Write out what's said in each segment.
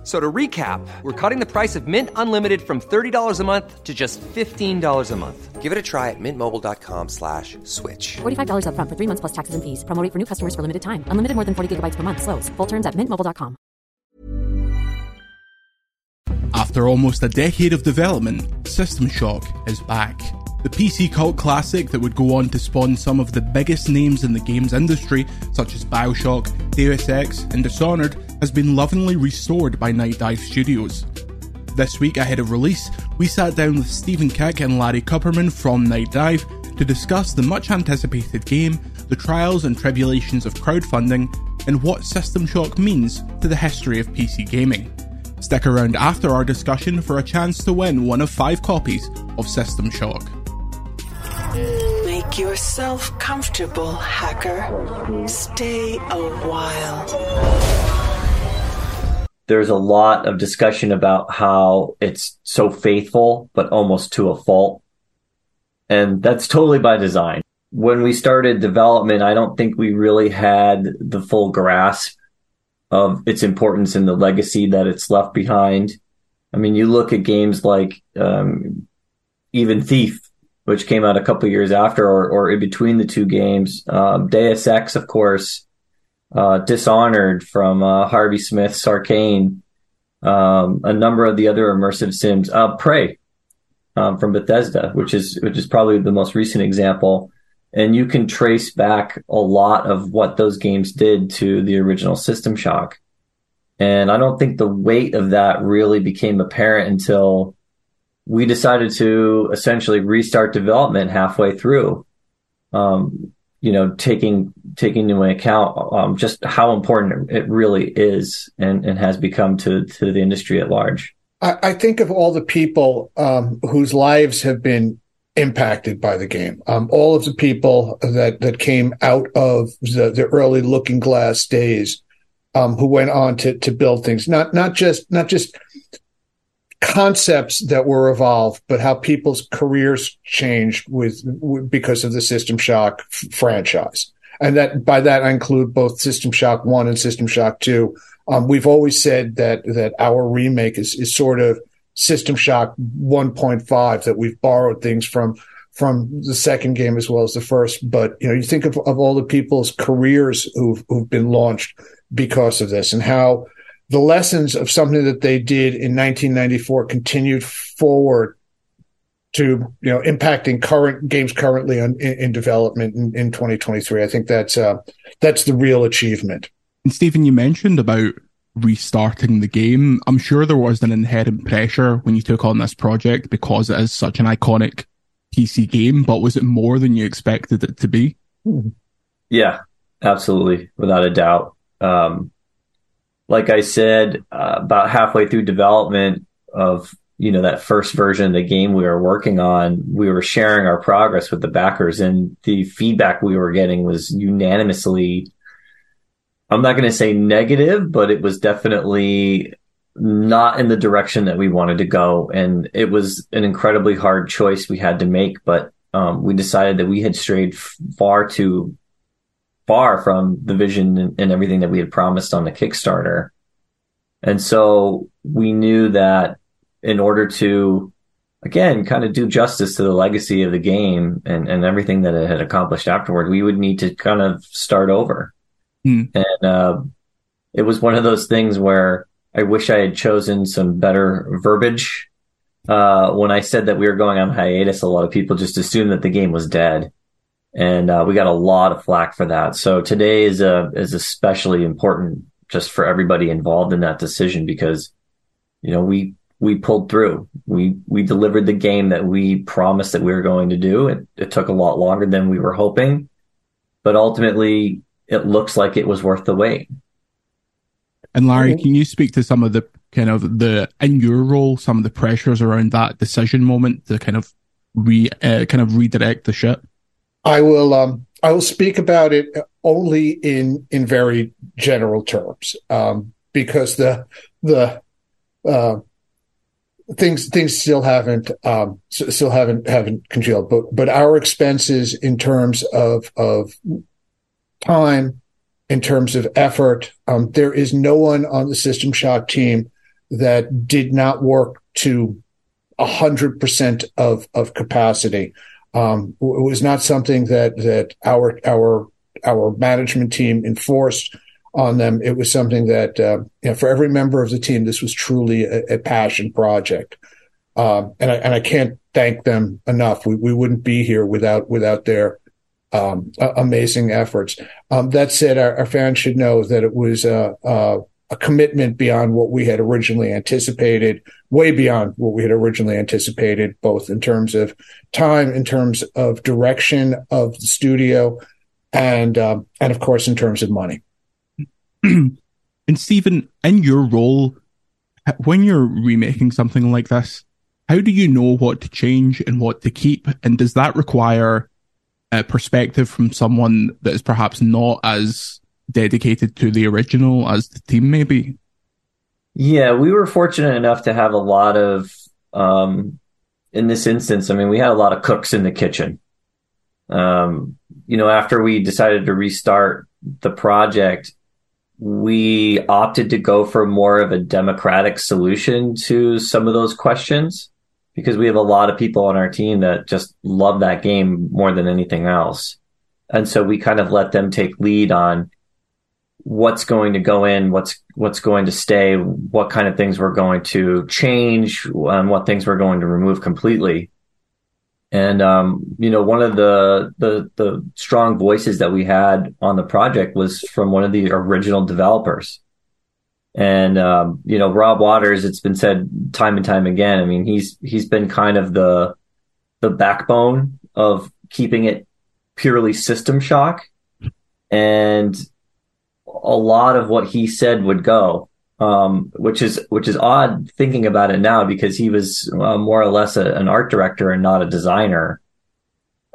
F- So to recap, we're cutting the price of Mint Unlimited from $30 a month to just $15 a month. Give it a try at mintmobile.com slash switch. $45 upfront for three months plus taxes and fees. Promo rate for new customers for limited time. Unlimited more than 40 gigabytes per month. Slows. Full terms at mintmobile.com. After almost a decade of development, System Shock is back. The PC cult classic that would go on to spawn some of the biggest names in the games industry, such as Bioshock, Deus Ex, and Dishonored, has been lovingly restored by Nightdive Studios. This week ahead of release, we sat down with Stephen Kick and Larry Kuperman from Nightdive to discuss the much anticipated game, the trials and tribulations of crowdfunding, and what System Shock means to the history of PC gaming. Stick around after our discussion for a chance to win one of five copies of System Shock. Make yourself comfortable, hacker. Stay a while. There's a lot of discussion about how it's so faithful, but almost to a fault. And that's totally by design. When we started development, I don't think we really had the full grasp of its importance and the legacy that it's left behind. I mean, you look at games like um, even Thief, which came out a couple years after or, or in between the two games. Um, Deus Ex, of course, uh, Dishonored from uh, Harvey Smith's Arkane, um, a number of the other immersive sims, uh, Prey um, from Bethesda, which is which is probably the most recent example. And you can trace back a lot of what those games did to the original System Shock. And I don't think the weight of that really became apparent until we decided to essentially restart development halfway through. Um, you know, taking taking into account um, just how important it really is and, and has become to to the industry at large. I, I think of all the people um, whose lives have been impacted by the game. Um, all of the people that that came out of the, the early Looking Glass days, um, who went on to to build things. Not not just not just concepts that were evolved, but how people's careers changed with, with because of the System Shock f- franchise. And that by that I include both System Shock One and System Shock Two. Um, we've always said that that our remake is is sort of System Shock 1.5 that we've borrowed things from from the second game as well as the first. But you know, you think of, of all the people's careers who've who've been launched because of this and how the lessons of something that they did in 1994 continued forward to you know impacting current games currently on, in, in development in, in 2023. I think that's uh, that's the real achievement. And Stephen, you mentioned about restarting the game. I'm sure there was an inherent pressure when you took on this project because it is such an iconic PC game, but was it more than you expected it to be? Yeah, absolutely, without a doubt. Um, like I said, uh, about halfway through development of you know that first version of the game we were working on, we were sharing our progress with the backers, and the feedback we were getting was unanimously. I'm not going to say negative, but it was definitely not in the direction that we wanted to go, and it was an incredibly hard choice we had to make. But um, we decided that we had strayed far too far from the vision and, and everything that we had promised on the Kickstarter. And so we knew that in order to, again, kind of do justice to the legacy of the game and, and everything that it had accomplished afterward, we would need to kind of start over. Hmm. And uh, it was one of those things where I wish I had chosen some better verbiage. Uh, when I said that we were going on hiatus, a lot of people just assumed that the game was dead and uh, we got a lot of flack for that. So today is a is especially important just for everybody involved in that decision because you know we we pulled through. We we delivered the game that we promised that we were going to do. It, it took a lot longer than we were hoping, but ultimately it looks like it was worth the wait. And Larry, can you speak to some of the kind of the in your role, some of the pressures around that decision moment to kind of re uh, kind of redirect the ship? I will um, I will speak about it only in in very general terms. Um, because the the uh, things things still haven't um, still haven't haven't congealed. But but our expenses in terms of of time, in terms of effort, um, there is no one on the System Shock team that did not work to hundred percent of of capacity. Um, it was not something that that our our our management team enforced on them. It was something that uh, you know, for every member of the team, this was truly a, a passion project, um, and I and I can't thank them enough. We we wouldn't be here without without their um, amazing efforts. Um, that said, our, our, fans should know that it was a, a, a, commitment beyond what we had originally anticipated, way beyond what we had originally anticipated, both in terms of time, in terms of direction of the studio, and um, and of course in terms of money. and Stephen, in your role, when you're remaking something like this, how do you know what to change and what to keep? And does that require a perspective from someone that is perhaps not as dedicated to the original as the team maybe? Yeah, we were fortunate enough to have a lot of, um, in this instance, I mean, we had a lot of cooks in the kitchen. Um, you know, after we decided to restart the project, we opted to go for more of a democratic solution to some of those questions because we have a lot of people on our team that just love that game more than anything else. And so we kind of let them take lead on what's going to go in, what's what's going to stay, what kind of things we're going to change, and what things we're going to remove completely. And um, you know, one of the, the the strong voices that we had on the project was from one of the original developers. And um, you know, Robb Waters, it's been said time and time again. I mean, he's he's been kind of the the backbone of keeping it purely system shock. And a lot of what he said would go um, which is which is odd thinking about it now because he was uh, more or less a, an art director and not a designer.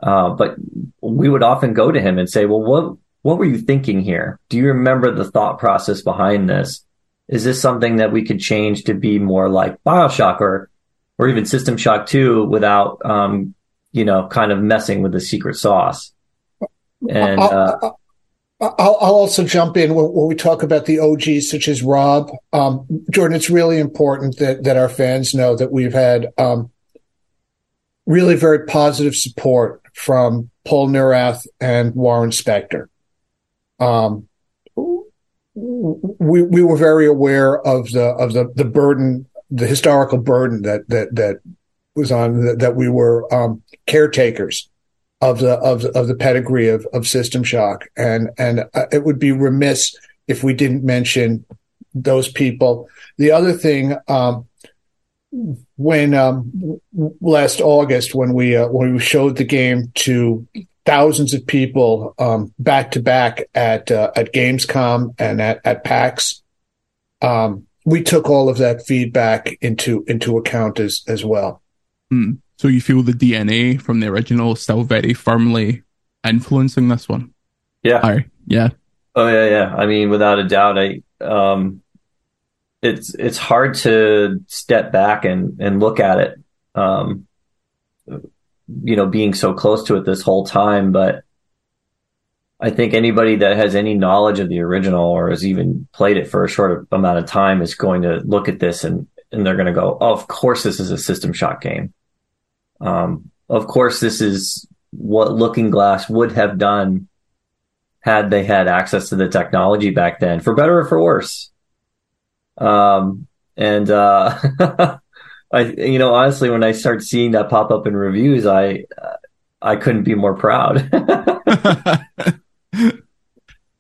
Uh, but we would often go to him and say, "Well, what what were you thinking here? Do you remember the thought process behind this? Is this something that we could change to be more like Bioshock or or even System Shock Two without um, you know kind of messing with the secret sauce?" And uh, I'll, I'll, also jump in when, when, we talk about the OGs such as Robb. Um, Jordan, it's really important that, that our fans know that we've had um, really very positive support from Paul Neurath and Warren Spector. Um, we we were very aware of the of the the burden, the historical burden that that that was on that, that we were um, caretakers of the of of the pedigree of, of System Shock, and and uh, it would be remiss if we didn't mention those people. The other thing, um, when um, last August, when we uh, when we showed the game to thousands of people um, back to back at uh, at Gamescom and at at PAX, um, we took all of that feedback into into account as as well. Mm. So you feel the DNA from the original still very firmly influencing this one? Yeah. Aye. Yeah. Oh yeah, yeah. I mean, without a doubt, I um, it's it's hard to step back and and look at it. Um, you know, being so close to it this whole time, but I think anybody that has any knowledge of the original or has even played it for a short amount of time is going to look at this and and they're going to go, "Oh, of course, this is a System Shock game." Um, of course, this is what Looking Glass would have done had they had access to the technology back then, for better or for worse. Um, and uh, I, you know, honestly, when I start seeing that pop up in reviews, I, I couldn't be more proud.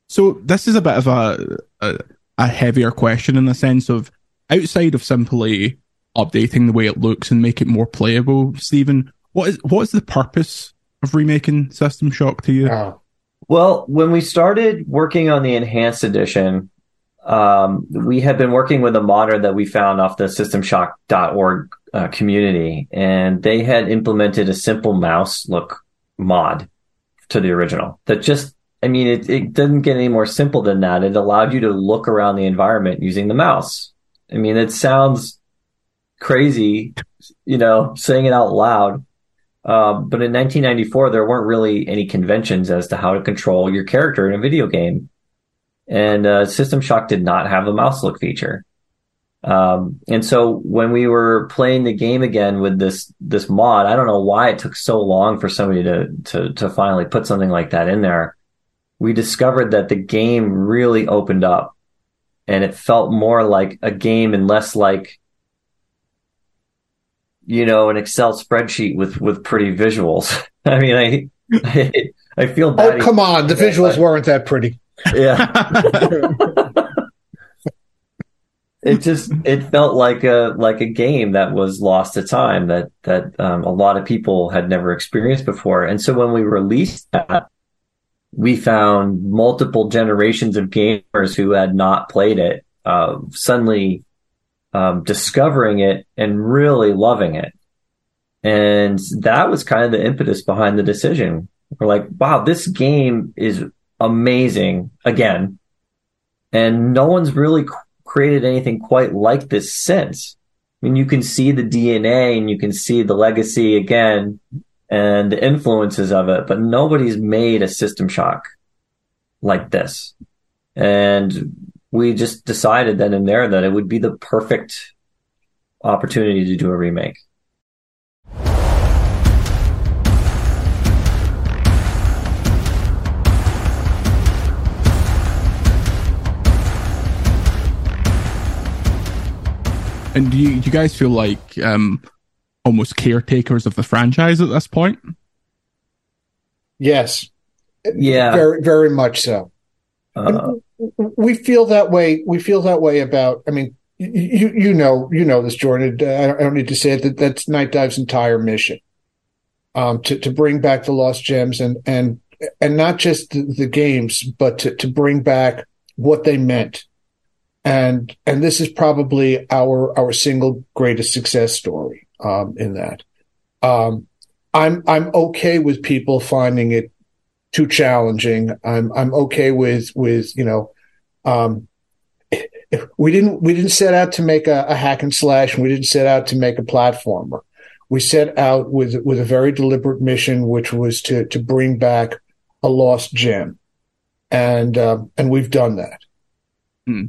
so this is a bit of a, a a heavier question in the sense of outside of simply updating the way it looks and make it more playable, Stephen. What is what is the purpose of remaking System Shock to you? Uh, well, when we started working on the enhanced edition, um, we had been working with a modder that we found off the systemshock.org uh, community, and they had implemented a simple mouse look mod to the original that just I mean, it, it doesn't get any more simple than that. It allowed you to look around the environment using the mouse. I mean, it sounds crazy, you know, saying it out loud. Um, but in 1994, there weren't really any conventions as to how to control your character in a video game. And uh, System Shock did not have a mouse look feature. Um, and so when we were playing the game again with this this mod, I don't know why it took so long for somebody to to to finally put something like that in there. We discovered that the game really opened up, and it felt more like a game and less like you know an Excel spreadsheet with with pretty visuals. I mean, I I, I feel bad. Oh come on, the visuals weren't that pretty. Yeah. it just it felt like a like a game that was lost to time that that um, a lot of people had never experienced before and so when we released that we found multiple generations of gamers who had not played it uh, suddenly um, discovering it and really loving it and that was kind of the impetus behind the decision we're like wow this game is amazing again and no one's really created anything quite like this since. I mean, you can see the DNA and you can see the legacy again and the influences of it, but nobody's made a system shock like this. And we just decided then and there that it would be the perfect opportunity to do a remake. And do you, do you guys feel like um, almost caretakers of the franchise at this point? Yes. Yeah. Very, very much so. Uh, we feel that way. We feel that way about. I mean, you you know you know this, Jordan. I don't need to say it. That that's Nightdive's entire mission, um, to to bring back the lost gems and and and not just the, the games, but to to bring back what they meant and and this is probably our our single greatest success story um, in that. Um, I'm I'm okay with people finding it too challenging. I'm I'm okay with with you know, um, we didn't we didn't set out to make a, a hack and slash. And We didn't set out to make a platformer. We set out with with a very deliberate mission, which was to to bring back a lost gem, and uh, and we've done that. Hmm.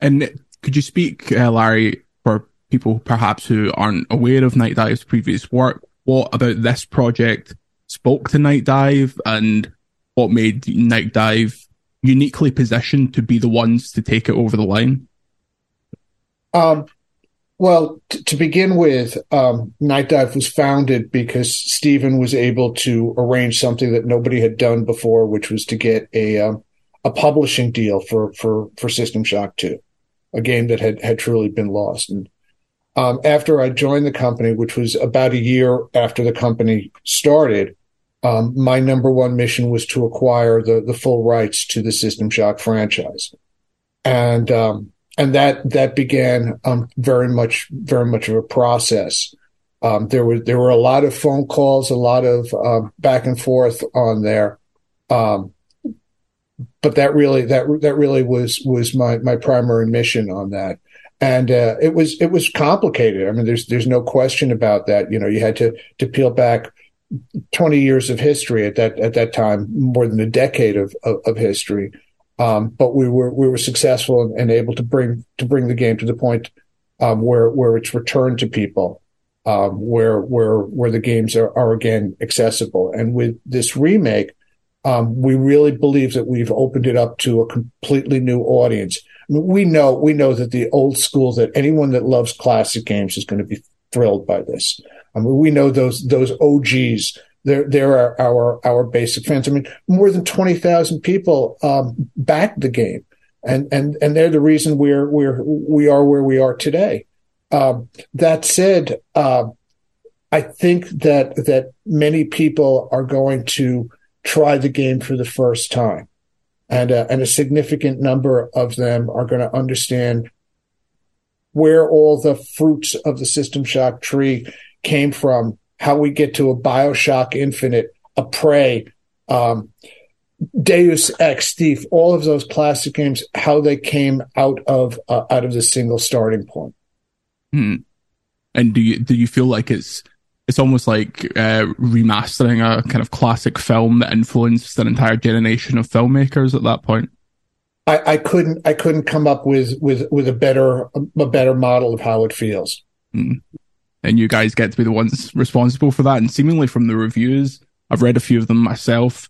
And could you speak, uh, Larry, for people perhaps who aren't aware of Nightdive's previous work, what about this project spoke to Nightdive, and what made Nightdive uniquely positioned to be the ones to take it over the line? Um, well, t- to begin with, um, Nightdive was founded because Stephen was able to arrange something that nobody had done before, which was to get a um, a publishing deal for for for System Shock Two a game that had had truly been lost. And um, after I joined the company, which was about a year after the company started, um, my number one mission was to acquire the the full rights to the System Shock franchise, and um, and that that began um, very much very much of a process. Um, there were there were a lot of phone calls, a lot of uh, back and forth on there. Um, but that really that that really was was my my primary mission on that and uh, it was it was complicated i mean there's there's no question about that you know you had to to peel back 20 years of history at that at that time more than a decade of of, of history um, but we were we were successful and, and, able to bring to bring the game to the point um, where where it's returned to people um, where where where the games are, are again accessible and with this remake um, we really believe that we've opened it up to a completely new audience. We know we know that the old school that anyone that loves classic games is going to be thrilled by this. I mean, we know those those OGs. They're they're our our, our basic fans. I mean, more than twenty thousand people um, backed the game, and and and they're the reason we're we're we are where we are today. Um, that said, uh, I think that that many people are going to try the game for the first time. And, uh, and a significant number of them are going to understand where all the fruits of the System Shock tree came from, how we get to a Bioshock Infinite, a Prey, um, Deus Ex, Thief, all of those classic games, how they came out of uh, out of the single starting point. Hmm. And do you do you feel like it's it's almost like uh, remastering a kind of classic film that influenced an entire generation of filmmakers at that point? I, I couldn't I couldn't come up with with with a better a better model of how it feels. Hmm. And you guys get to be the ones responsible for that. And seemingly from the reviews, I've read a few of them myself.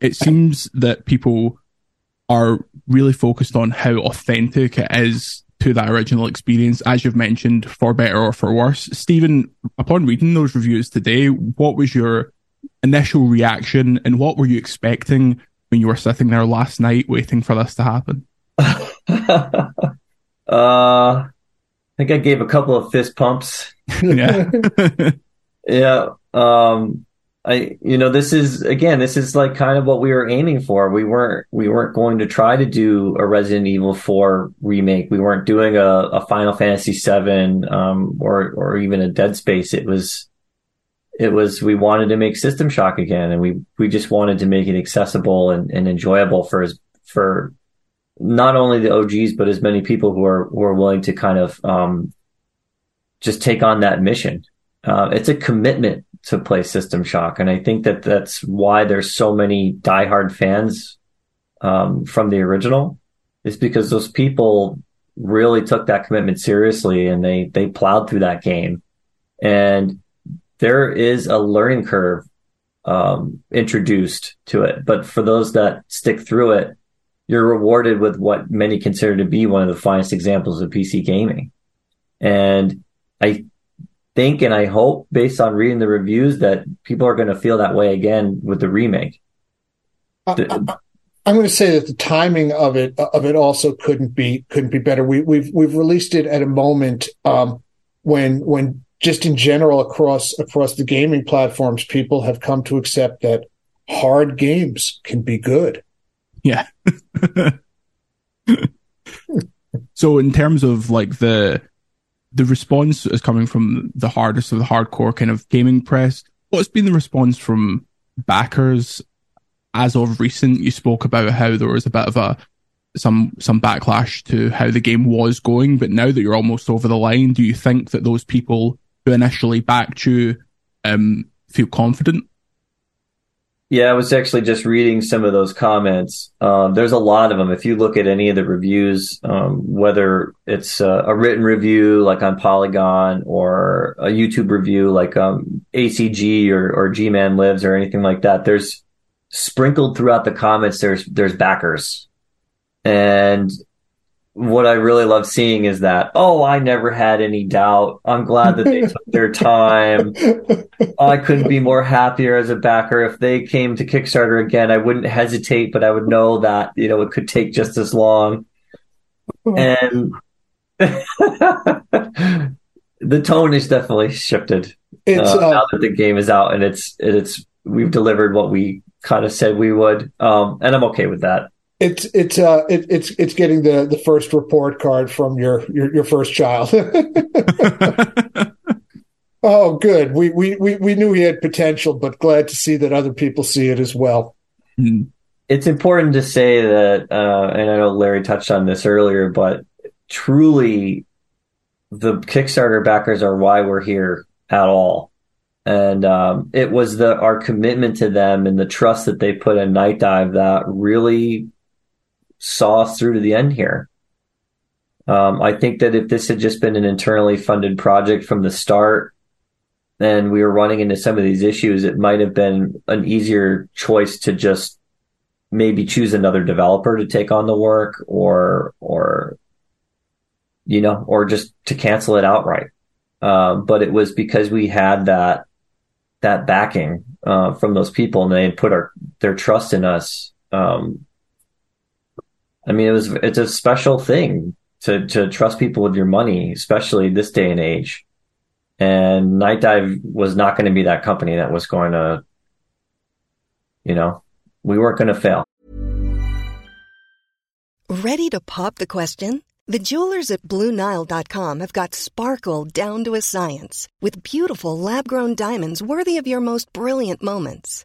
It seems that people are really focused on how authentic it is to that original experience, as you've mentioned, for better or for worse. Stephen, upon reading those reviews today, what was your initial reaction and what were you expecting when you were sitting there last night waiting for this to happen? uh, think I gave a couple of fist pumps. yeah. yeah. Um, I, you know, this is again, this is like kind of what we were aiming for. We weren't, we weren't going to try to do a Resident Evil 4 remake. We weren't doing a, a Final Fantasy 7, um, or, or even a Dead Space. It was, it was, we wanted to make System Shock again and we, we just wanted to make it accessible and, and enjoyable for, for not only the OGs, but as many people who are, who are willing to kind of, um, just take on that mission. Uh, it's a commitment to play System Shock, and I think that that's why there's so many diehard fans um, from the original. Is because those people really took that commitment seriously, and they they plowed through that game. And there is a learning curve um, introduced to it, but for those that stick through it, you're rewarded with what many consider to be one of the finest examples of PC gaming. And I think and I hope, based on reading the reviews, that people are going to feel that way again with the remake. I, am going to say that the timing of it uh, of it also couldn't be couldn't be better. We, we've we've released it at a moment um, when when just in general across across the gaming platforms, people have come to accept that hard games can be good. Yeah. so in terms of like the the response is coming from the hardest of the hardcore kind of gaming press. What's been the response from backers as of recent? You spoke about how there was a bit of a some some backlash to how the game was going, but now that you're almost over the line, do you think that those people who initially backed you um, feel confident? Yeah, I was actually just reading some of those comments. Um, there's a lot of them. If you look at any of the reviews, um, whether it's a, written review like on Polygon or a YouTube review like um, ACG or, or G Man Lives or anything like that, there's sprinkled throughout the comments. There's there's backers, and what I really love seeing is that, oh, I never had any doubt. I'm glad that they took their time. I couldn't be more happier as a backer. If they came to Kickstarter again, I wouldn't hesitate, but I would know that, you know, it could take just as long. And the tone is definitely shifted. It's, uh, uh, now that the game is out and it's, it's, we've delivered what we kind of said we would. Um, and I'm okay with that it's it's uh it, it's it's getting the the first report card from your your, your first child. oh, good. We, we we we knew he had potential, but glad to see that other people see it as well. Hmm. It's important to say that, uh, and I know Larry touched on this earlier, but truly, the Kickstarter backers are why we're here at all. And um, it was the our commitment to them and the trust that they put in Nightdive that really saw through to the end here. Um, I think that if this had just been an internally funded project from the start and we were running into some of these issues, it might have been an easier choice to just maybe choose another developer to take on the work or, or, you know, or just to cancel it outright. Um, but it was because we had that, that backing, uh, from those people and they put our, their trust in us. Um, I mean, it was it's a special thing to to trust people with your money, especially this day and age. And Nightdive was not going to be that company that was going to, you know, we weren't going to fail. Ready to pop the question? The jewelers at BlueNile.com have got sparkle down to a science with beautiful lab grown diamonds worthy of your most brilliant moments.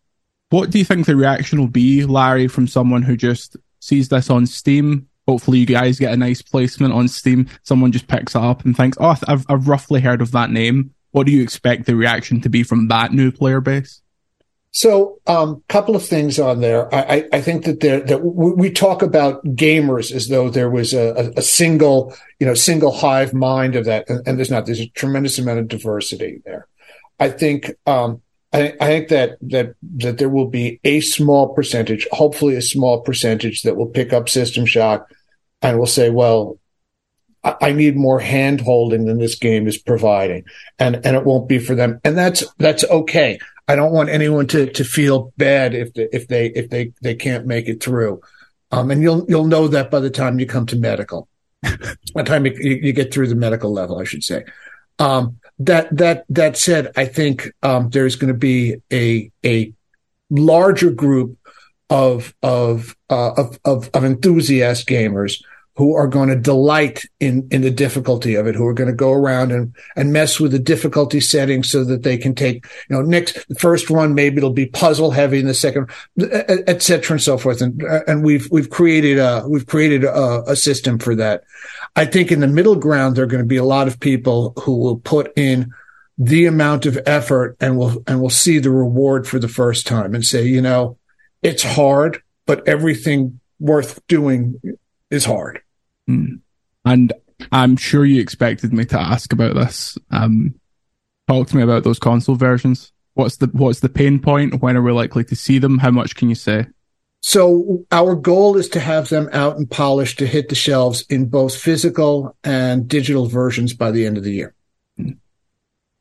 what do you think the reaction will be, Larry, from someone who just sees this on Steam? Hopefully, you guys get a nice placement on Steam. Someone just picks it up and thinks, "Oh, I've I've roughly heard of that name." What do you expect the reaction to be from that new player base? So, a um, couple of things on there. I, I think that there that we talk about gamers as though there was a, a single, you know, single hive mind of that, and, and, there's not. There's a tremendous amount of diversity there. I think um, I, I, think that that that there will be a small percentage, hopefully a small percentage, that will pick up System Shock and will say, "Well, I, I need more hand holding than this game is providing," and and it won't be for them, and that's that's okay. I don't want anyone to to feel bad if they, if they if they they can't make it through, um, and you'll you'll know that by the time you come to medical, by the time you, you get through the medical level, I should say. Um, that that that said, I think um, there's going to be a a larger group of of, uh, of of of enthusiast gamers who are going to delight in in the difficulty of it, who are going to go around and and mess with the difficulty settings so that they can take you know next the first one maybe it'll be puzzle heavy, and the second etc. and so forth. And and we've we've created a we've created a, a system for that. I think in the middle ground there are going to be a lot of people who will put in the amount of effort and will and will see the reward for the first time and say, you know, it's hard, but everything worth doing is hard. Mm. And I'm sure you expected me to ask about this. Um, talk to me about those console versions. What's the what's the pain point? When are we likely to see them? How much can you say? So our goal is to have them out and polished to hit the shelves in both physical and digital versions by the end of the year.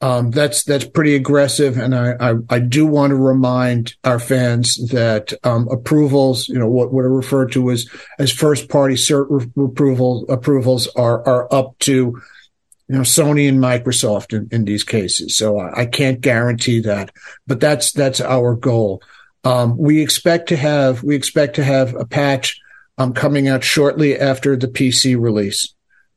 Um, that's that's pretty aggressive, and I, I, I do want to remind our fans that um, approvals, you know, what what are referred to as as first party cert re- approval approvals are are up to you know Sony and Microsoft in, in these cases. So I, I can't guarantee that, but that's that's our goal. Um, we expect to have we expect to have a patch um, coming out shortly after the PC release.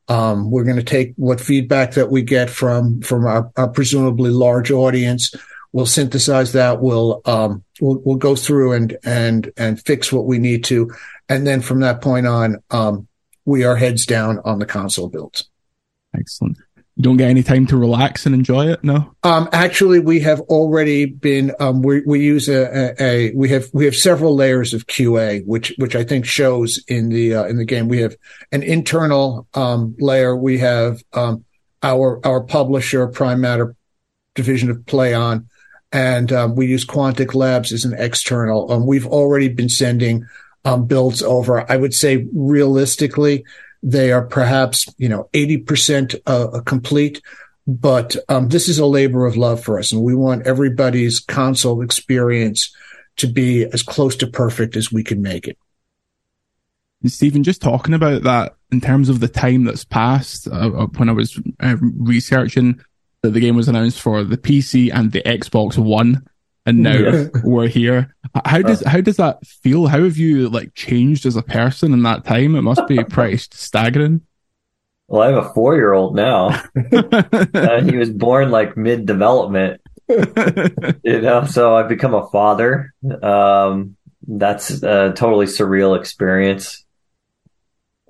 Um, we're going to take what feedback that we get from from our, our presumably large audience. We'll synthesize that. We'll, um, we'll we'll go through and and and fix what we need to, and then from that point on, um, we are heads down on the console builds. Excellent you don't get any time to relax and enjoy it no? Um, actually we have already been um, we, we use a, a, a, we have we have several layers of qa which which i think shows in the uh, in the game. We have an internal um, layer. We have um, our our publisher prime matter division of Plaion and um, we use quantic labs as an external. Um, we've already been sending builds over. I would say realistically they are perhaps, you know, 80% uh, complete, but um, this is a labor of love for us. And we want everybody's console experience to be as close to perfect as we can make it. Stephen, just talking about that in terms of the time that's passed, uh, uh when I was uh, researching that the game was announced for the PC and the Xbox One, and now yeah. we're here. How does how does that feel? How have you like changed as a person in that time? It must be pretty staggering. Well, I have a four year old now. uh, he was born like mid development, you know. So I've become a father. Um, that's a totally surreal experience.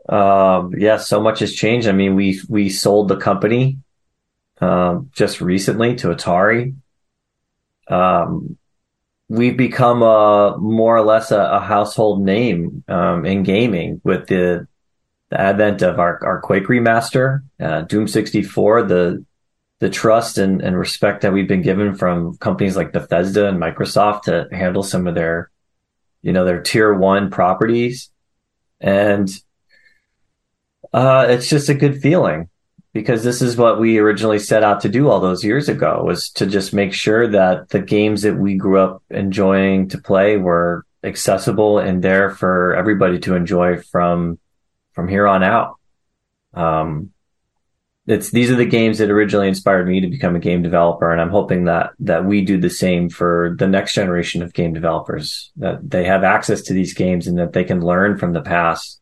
Um, yeah, so much has changed. I mean, we we sold the company um, just recently to Atari um, we've become a more or less a, a household name um, in gaming with the the advent of our, our Quake remaster, uh, Doom 64, the the trust and, and respect that we've been given from companies like Bethesda and Microsoft to handle some of their, you know, their tier one properties. And uh, it's just a good feeling because this is what we originally set out to do all those years ago was to just make sure that the games that we grew up enjoying to play were accessible and there for everybody to enjoy from from here on out. Um, it's these are the games that originally inspired me to become a game developer, and I'm hoping that that we do the same for the next generation of game developers. That they have access to these games and that they can learn from the past,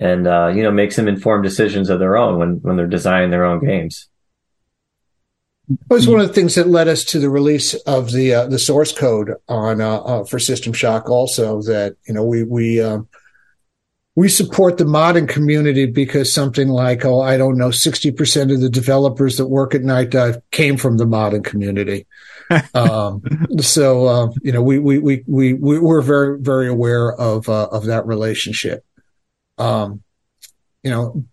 and uh, you know make some informed decisions of their own when when they're designing their own games. It was one of the things that led us to the release of the uh, the source code on uh, uh for System Shock. Also, that you know we we um, we support the modding community because something like, oh, I don't know, 60% of the developers that work at Nightdive came from the modding community. um, so, uh, you know, we, we, we, we, we're very, very aware of, uh, of that relationship. Um, you know,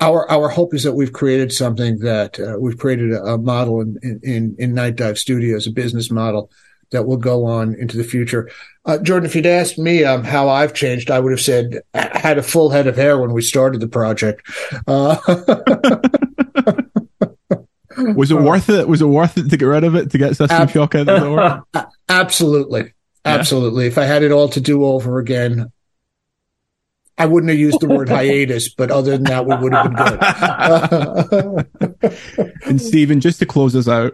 our, our hope is that we've created something that, uh, we've created a, a model in, in, in Nightdive Studios, a business model that will go on into the future. Uh, Jordan, if you'd asked me um, how I've changed, I would have said I had a full head of hair when we started the project. Uh, was it worth it? Was it worth it to get rid of it to get System Ab- Shock out the door? Absolutely, absolutely. Yeah. If I had it all to do over again, I wouldn't have used the word hiatus, but other than that, we would have been good. and Stephen, just to close us out,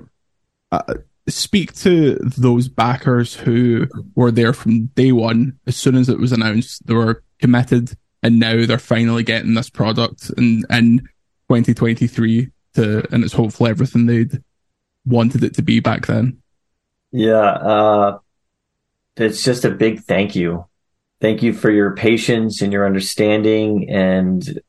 uh, speak to those backers who were there from day one. As soon as it was announced, they were committed, and now they're finally getting this product in in 2023 to, and it's hopefully everything they'd wanted it to be back then. Yeah, uh, it's just a big thank you. Thank you for your patience and your understanding and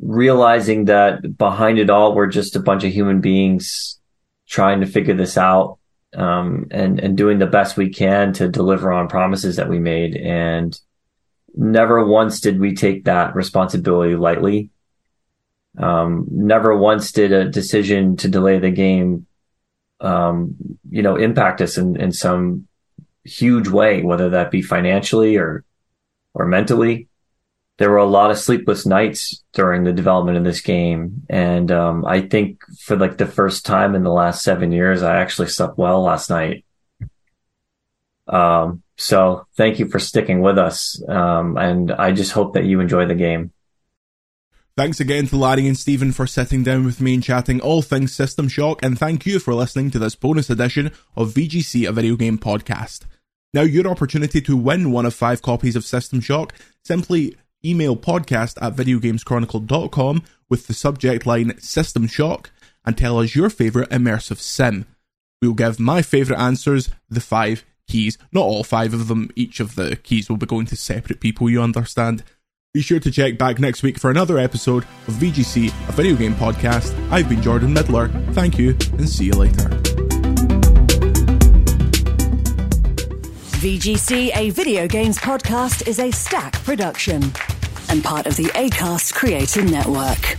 realizing that behind it all, we're just a bunch of human beings trying to figure this out um, and and doing the best we can to deliver on promises that we made. And never once did we take that responsibility lightly. Um, never once did a decision to delay the game, um, you know, impact us in, in some huge way, whether that be financially or or mentally there were a lot of sleepless nights during the development of this game. And um, I think for like the first time in the last seven years, I actually slept well last night. Um, so thank you for sticking with us. Um, and I just hope that you enjoy the game. Thanks again to Larry and Stephen for sitting down with me and chatting all things System Shock, and thank you for listening to this bonus edition of VGC, a video game podcast. Now, your opportunity to win one of five copies of System Shock simply email podcast at videogameschronicle.com with the subject line System Shock and tell us your favourite immersive sim. We'll give my favourite answers the five keys. Not all five of them, each of the keys will be going to separate people, you understand. Be sure to check back next week for another episode of VGC, a video game podcast. I've been Jordan Middler. Thank you, and see you later. VGC, a video games podcast, is a Stak production and part of the ACAST Creator Network.